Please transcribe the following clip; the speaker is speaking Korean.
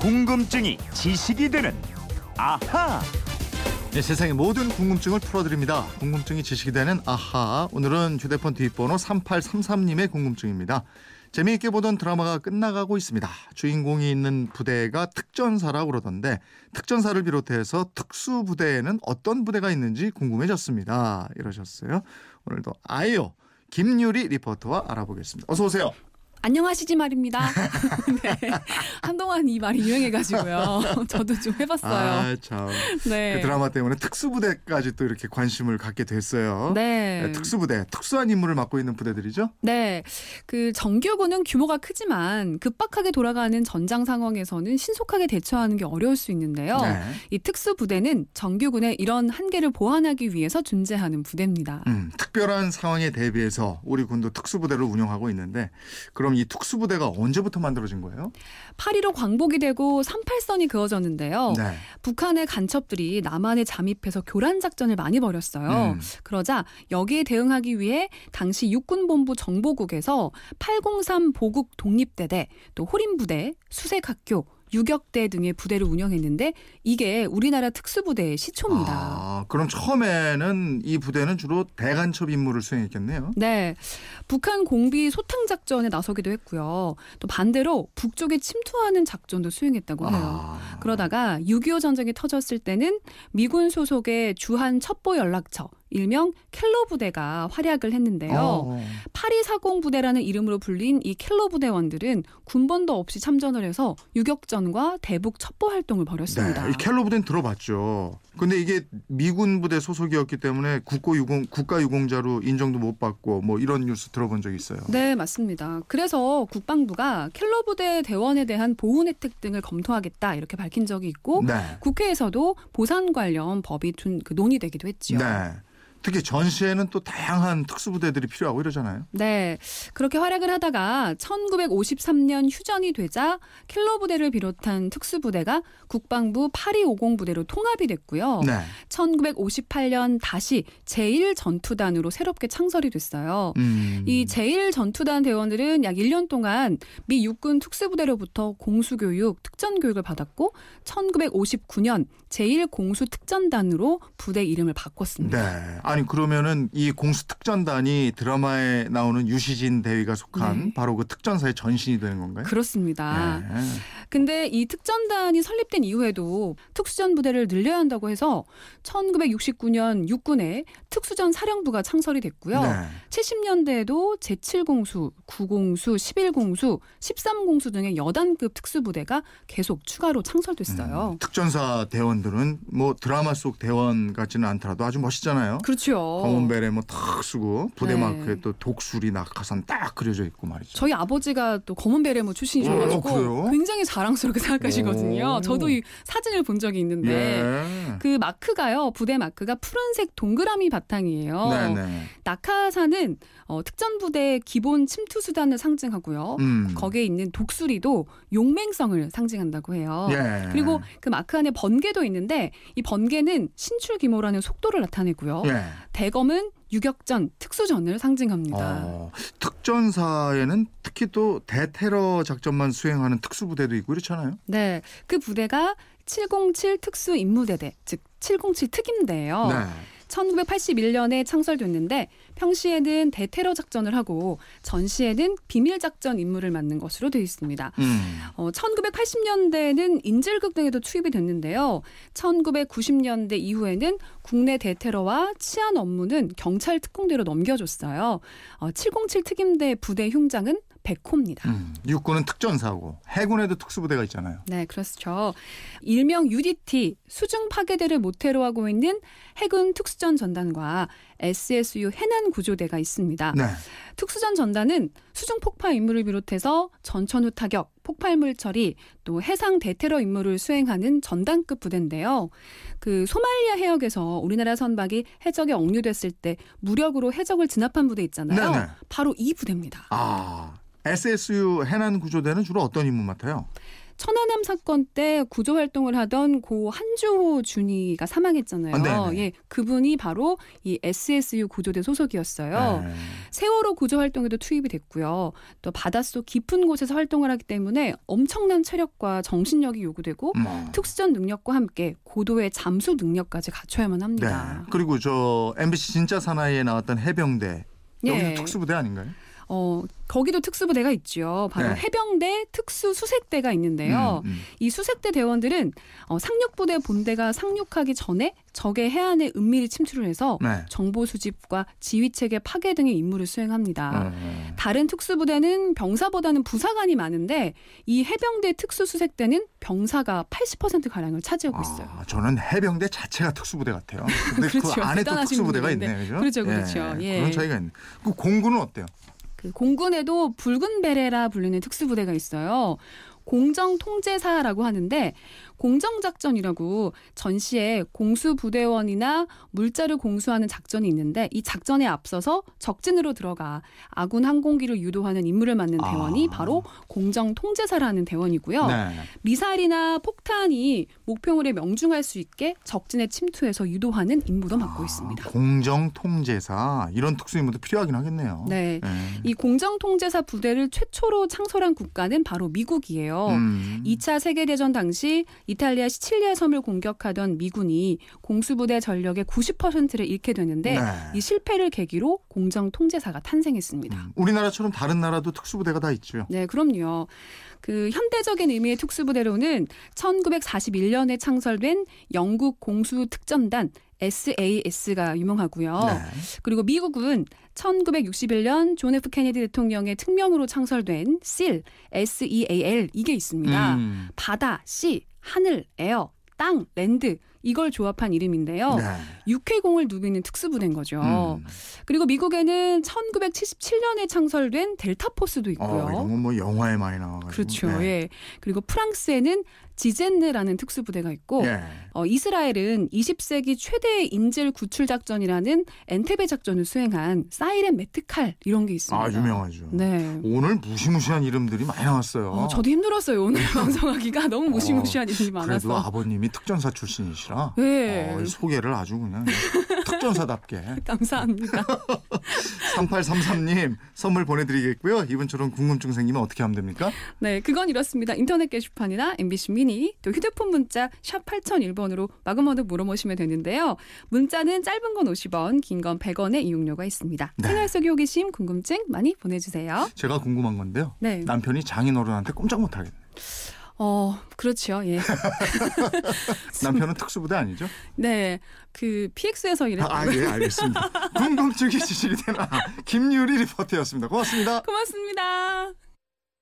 궁금증이 지식이 되는 아하. 네, 세상의 모든 궁금증을 풀어드립니다. 궁금증이 지식이 되는 아하. 오늘은 휴대폰 뒷번호 3833님의 궁금증입니다. 재미있게 보던 드라마가 끝나가고 있습니다. 주인공이 있는 부대가 특전사라고 그러던데 특전사를 비롯해서 특수부대에는 어떤 부대가 있는지 궁금해졌습니다. 이러셨어요. 오늘도 아이오 김유리 리포터와 알아보겠습니다. 어서 오세요. 안녕하시지 말입니다. 네. 한동안 이 말이 유행해가지고요. 저도 좀 해봤어요. 아, 참. 네. 그 드라마 때문에 특수부대까지 또 이렇게 관심을 갖게 됐어요. 네. 네, 특수부대, 특수한 임무를 맡고 있는 부대들이죠? 네. 그 정규군은 규모가 크지만 급박하게 돌아가는 전장 상황에서는 신속하게 대처하는 게 어려울 수 있는데요. 네. 이 특수부대는 정규군의 이런 한계를 보완하기 위해서 존재하는 부대입니다. 음, 특별한 상황에 대비해서 우리 군도 특수부대를 운영하고 있는데 그럼 이 특수부대가 언제부터 만들어진 거예요? 8.15 광복이 되고 38선이 그어졌는데요. 네. 북한의 간첩들이 남한에 잠입해서 교란 작전을 많이 벌였어요. 음. 그러자 여기에 대응하기 위해 당시 육군본부 정보국에서 803 보국 독립대대, 또 호림부대, 수색학교, 유격대 등의 부대를 운영했는데 이게 우리나라 특수부대의 시초입니다. 아, 그럼 처음에는 이 부대는 주로 대간첩 임무를 수행했겠네요. 네. 북한 공비 소탕 작전에 나서기도 했고요. 또 반대로 북쪽에 침투하는 작전도 수행했다고 해요. 아. 그러다가 6.25 전쟁이 터졌을 때는 미군 소속의 주한 첩보 연락처 일명 켈러 부대가 활약을 했는데요. 어. 8240 부대라는 이름으로 불린 이 켈러 부대원들은 군번도 없이 참전을 해서 유격전과 대북 첩보 활동을 벌였습니다. 네, 이 켈로 부대는 들어봤죠. 근데 이게 미군 부대 소속이었기 때문에 국고 유공 국가 유공자로 인정도 못 받고 뭐 이런 뉴스 들어본 적 있어요. 네, 맞습니다. 그래서 국방부가 켈러 부대 대원에 대한 보훈 혜택 등을 검토하겠다 이렇게 밝힌 적이 있고 네. 국회에서도 보상 관련 법이 둔- 그 논의되기도 했지요. 네. 특히 전시에는 또 다양한 특수부대들이 필요하고 이러잖아요. 네. 그렇게 활약을 하다가 1953년 휴전이 되자 킬러 부대를 비롯한 특수부대가 국방부 8250 부대로 통합이 됐고요. 네. 1958년 다시 제1전투단으로 새롭게 창설이 됐어요. 음. 이 제1전투단 대원들은 약 1년 동안 미 육군 특수부대로부터 공수교육, 특전교육을 받았고 1959년 제1공수특전단으로 부대 이름을 바꿨습니다. 네. 아니 그러면은 이 공수 특전단이 드라마에 나오는 유시진 대위가 속한 네. 바로 그 특전사의 전신이 되는 건가요? 그렇습니다. 네. 근데 이 특전단이 설립된 이후에도 특수전 부대를 늘려야 한다고 해서 1969년 육군에 특수전 사령부가 창설이 됐고요. 네. 70년대에도 제7공수, 9공수, 11공수, 13공수 등의 여단급 특수부대가 계속 추가로 창설됐어요. 음, 특전사 대원들은 뭐 드라마 속 대원 같지는 않더라도 아주 멋있잖아요. 그렇죠. 검은 베레 뭐탁 쓰고 부대 네. 마크에 또 독수리 낙하산 딱 그려져 있고 말이죠. 저희 아버지가 또 검은 베레모 출신이셔가지고 어, 그래요? 굉장히 자랑스럽게 생각하시거든요. 오. 저도 이 사진을 본 적이 있는데 예. 그 마크가요 부대 마크가 푸른색 동그라미 바탕이에요. 네네. 낙하산은 어, 특전 부대의 기본 침투 수단을 상징하고요. 음. 거기에 있는 독수리도 용맹성을 상징한다고 해요. 예. 그리고 그 마크 안에 번개도 있는데 이 번개는 신출 기모라는 속도를 나타내고요. 예. 대검은 유격전, 특수전을 상징합니다. 어, 특전사에는 특히 또 대테러 작전만 수행하는 특수부대도 있고 그렇잖아요. 네, 그 부대가 707 특수 임무대대, 즉 707 특임대예요. 네. 1981년에 창설됐는데 평시에는 대테러 작전을 하고 전시에는 비밀 작전 임무를 맡는 것으로 되어 있습니다. 음. 어, 1980년대에는 인질극 등에도 투입이 됐는데요. 1990년대 이후에는 국내 대테러와 치안 업무는 경찰 특공대로 넘겨줬어요. 어, 707 특임대 부대 흉장은 백호입니다. 음. 육군은 특전사고 해군에도 특수부대가 있잖아요. 네, 그렇죠. 일명 UDT 수중 파괴대를 모태로 하고 있는 해군 특수전 전단과 SSU 해난 구조대가 있습니다. 네. 특수전 전단은 수중 폭파 임무를 비롯해서 전천후 타격, 폭발물 처리, 또 해상 대테러 임무를 수행하는 전단급 부대인데요. 그 소말리아 해역에서 우리나라 선박이 해적에 억류됐을 때 무력으로 해적을 진압한 부대 있잖아요. 네네. 바로 이 부대입니다. 아 SSU 해난 구조대는 주로 어떤 임무 맡아요? 천안함 사건 때 구조 활동을 하던 고 한주호 준이가 사망했잖아요. 아. 예, 그분이 바로 이 SSU 구조대 소속이었어요. 네. 세월호 구조 활동에도 투입이 됐고요. 또 바닷속 깊은 곳에서 활동을 하기 때문에 엄청난 체력과 정신력이 요구되고 뭐. 특수전 능력과 함께 고도의 잠수 능력까지 갖춰야만 네. 합니다. 그리고 저 MBC 진짜 사나이에 나왔던 해병대 여기도 예. 특수부대 아닌가요? 어, 거기도 특수부대가 있죠. 바로 네. 해병대 특수수색대가 있는데요. 음, 음. 이 수색대 대원들은 어, 상륙부대 본대가 상륙하기 전에 적의 해안에 은밀히 침투를 해서 네. 정보 수집과 지휘 체계 파괴 등의 임무를 수행합니다. 어. 다른 특수부대는 병사보다는 부사관이 많은데 이 해병대 특수수색대는 병사가 80% 가량을 차지하고 있어요. 아, 저는 해병대 자체가 특수부대 같아요. 근데 그 그렇죠. 안에 또 특수부대가. 있네, 그죠? 그렇죠, 그렇죠. 예. 그런 차이가 있네. 그 공군은 어때요? 그 공군에도 붉은 베레라 불리는 특수부대가 있어요. 공정 통제사라고 하는데 공정 작전이라고 전시에 공수 부대원이나 물자를 공수하는 작전이 있는데 이 작전에 앞서서 적진으로 들어가 아군 항공기를 유도하는 임무를 맡는 아. 대원이 바로 공정 통제사라는 대원이고요. 네. 미사일이나 폭탄이 목표물에 명중할 수 있게 적진에 침투해서 유도하는 임무도 맡고 있습니다. 아, 공정 통제사 이런 특수 임무도 필요하긴 하겠네요. 네. 네. 이 공정 통제사 부대를 최초로 창설한 국가는 바로 미국이에요. 음. 2차 세계대전 당시 이탈리아 시칠리아 섬을 공격하던 미군이 공수부대 전력의 90%를 잃게 되는데 네. 이 실패를 계기로 공정 통제사가 탄생했습니다. 음, 우리나라처럼 다른 나라도 특수부대가 다 있죠. 네, 그럼요. 그 현대적인 의미의 특수부대로는 1941년에 창설된 영국 공수 특전단 SAS가 유명하고요. 네. 그리고 미국은 1961년 존 F 케네디 대통령의 특명으로 창설된 SEAL, S-E-A-L 이게 있습니다. 음. 바다, sea, 하늘, 에어, 땅, land 이걸 조합한 이름인데요. 네. 육해공을 누비는 특수부대인 거죠. 음. 그리고 미국에는 1977년에 창설된 델타 포스도 있고요. 어, 이런 건뭐 영화에 많이 나와가지고. 그렇죠. 네. 예. 그리고 프랑스에는 지젠느라는 특수부대가 있고 예. 어, 이스라엘은 20세기 최대의 인질 구출 작전이라는 엔테베 작전을 수행한 사이렛 매트칼 이런 게 있습니다. 아 유명하죠. 네. 오늘 무시무시한 이름들이 많이 나왔어요. 어, 저도 힘들었어요 오늘 방송하기가 너무 무시무시한 이름이 그래도 많아서. 아버님이 특전사 출신이시 라 네. 어, 소개를 아주 그냥 특전사답게 감사합니다. 3833님 선물 보내드리겠고요. 이분처럼 궁금증 생기면 어떻게 하면 됩니까? 네, 그건 이렇습니다. 인터넷 게시판이나 MBC 미니 또 휴대폰 문자 샵 8001번으로 마구마구 물어보시면 되는데요. 문자는 짧은 건 50원, 긴 건 100원의 이용료가 있습니다. 네. 생활 속의 호기심, 궁금증 많이 보내주세요. 제가 궁금한 건데요. 네. 남편이 장인어른한테 꼼짝 못하겠네. 어, 그렇죠. 예. 남편은 특수부대 아니죠? 네. 그 PX에서 일했고요. 아, 예, 알겠습니다. 궁금증이 지식이 되나 김유리 리포터였습니다. 고맙습니다. 고맙습니다.